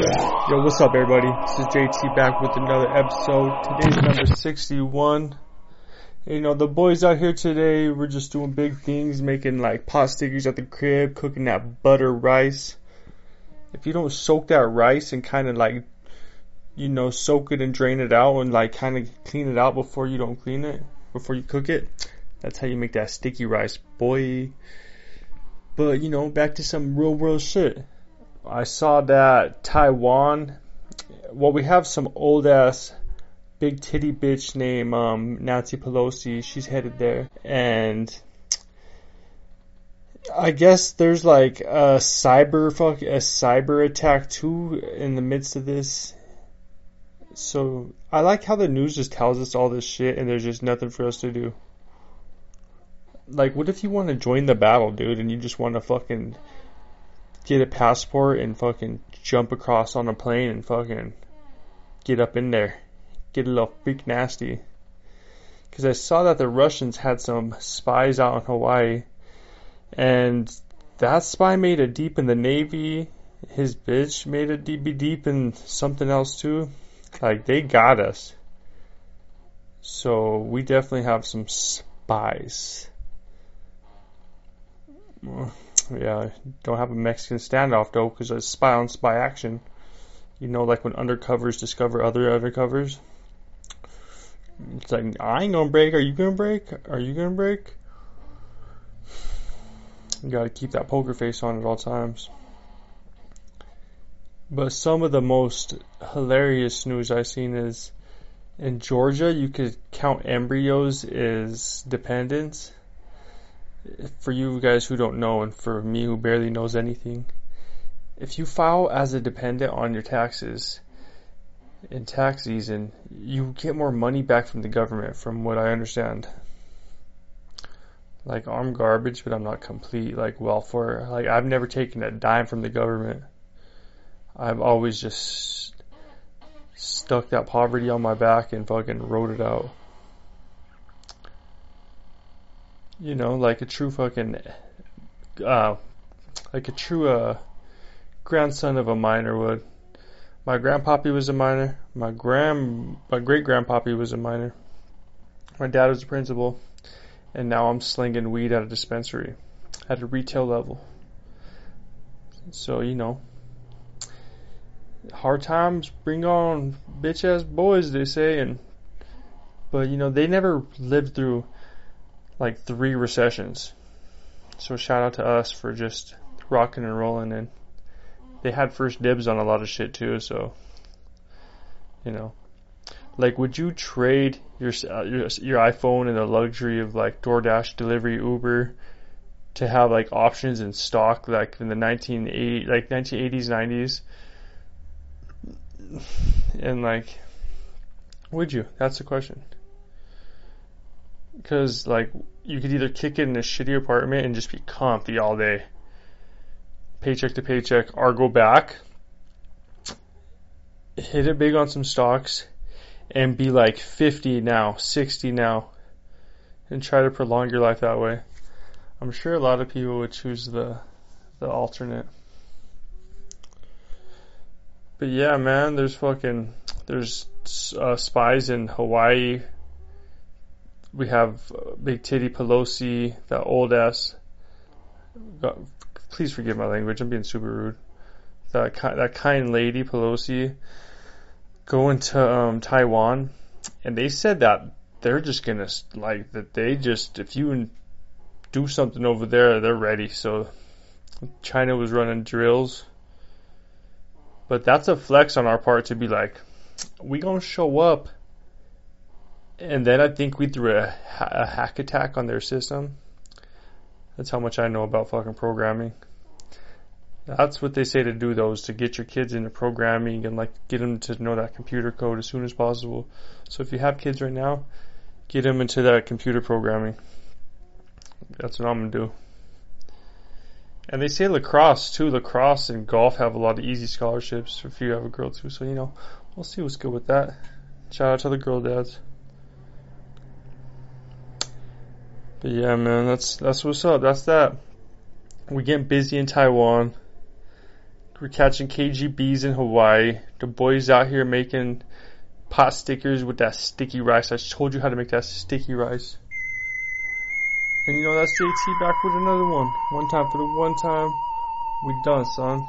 Yo, what's up, everybody? This is JT back with another episode. Today's number 61. You know, the boys out here today, we're just doing big things, making like pot stickers at the crib, cooking that butter rice. If you don't soak that rice and kind of like, you know, soak it and drain it out and like kind of clean it out before you don't clean it, before you cook it, that's how you make that sticky rice, boy. But, you know, back to some real world shit. I saw that Taiwan, well, we have some old ass big titty bitch named um, Nancy Pelosi. She's headed there. And I guess there's like a cyber fuck, a cyber attack too in the midst of this. So I like how the news just tells us all this shit and there's just nothing for us to do. Like, what if you want to join the battle, dude, and you just want to fucking get a passport and fucking jump across on a plane and fucking get up in there, get a little freak nasty. Because I saw that the Russians had some spies out in Hawaii, and that spy made it deep in the Navy. His bitch made it deep, deep in something else too. Like they got us. So we definitely have some spies yeah, don't have a Mexican standoff though, because it's spy on spy action. You know, like when undercovers discover other undercovers. It's like I ain't gonna break. Are you gonna break? Are you gonna break? You gotta keep that poker face on at all times. But some of the most hilarious news I've seen is in Georgia, you could count embryos as dependents for you guys who don't know, and for me who barely knows anything, if you file as a dependent on your taxes in tax season, you get more money back from the government, from what I understand. Like I'm garbage, but I'm not complete like welfare. Like I've never taken a dime from the government. I've always just stuck that poverty on my back and fucking wrote it out. You know, like a true fucking, uh, like a true uh, grandson of a miner would. My grandpappy was a miner. My grand, my great grandpappy was a miner. My dad was a principal, and now I'm slinging weed at a dispensary, at a retail level. So you know, hard times bring on bitch ass boys, they say, and but you know they never lived through like three recessions. So shout out to us for just rocking and rolling and they had first dibs on a lot of shit too, so you know. Like would you trade your uh, your, your iPhone and the luxury of like DoorDash delivery Uber to have like options in stock like in the 1980 like 1980s 90s and like would you that's the question because like you could either kick it in a shitty apartment and just be comfy all day, paycheck to paycheck, or go back, hit it big on some stocks, and be like 50 now, 60 now, and try to prolong your life that way. I'm sure a lot of people would choose the the alternate. But yeah, man, there's fucking there's uh, spies in Hawaii we have uh, Big Titty Pelosi, that old ass. Please forgive my language. I'm being super rude. That that kind lady Pelosi going to um, Taiwan, and they said that they're just gonna like that. They just if you do something over there, they're ready. So China was running drills, but that's a flex on our part to be like, we gonna show up and then I think we threw a, a hack attack on their system. That's how much I know about fucking programming. That's what they say to do though, is to get your kids into programming and like get them to know that computer code as soon as possible. So if you have kids right now, get them into that computer programming. That's what I'm gonna do. And they say lacrosse too. Lacrosse and golf have a lot of easy scholarships if you have a girl too. So you know, we'll see what's good with that. Shout out to the girl dads. But yeah, man, that's that's what's up. That's that. We're getting busy in Taiwan. We're catching KGBs in Hawaii. The boys out here making pot stickers with that sticky rice. I told you how to make that sticky rice. And you know that's JT back with another one. One time for the one time. We done, son.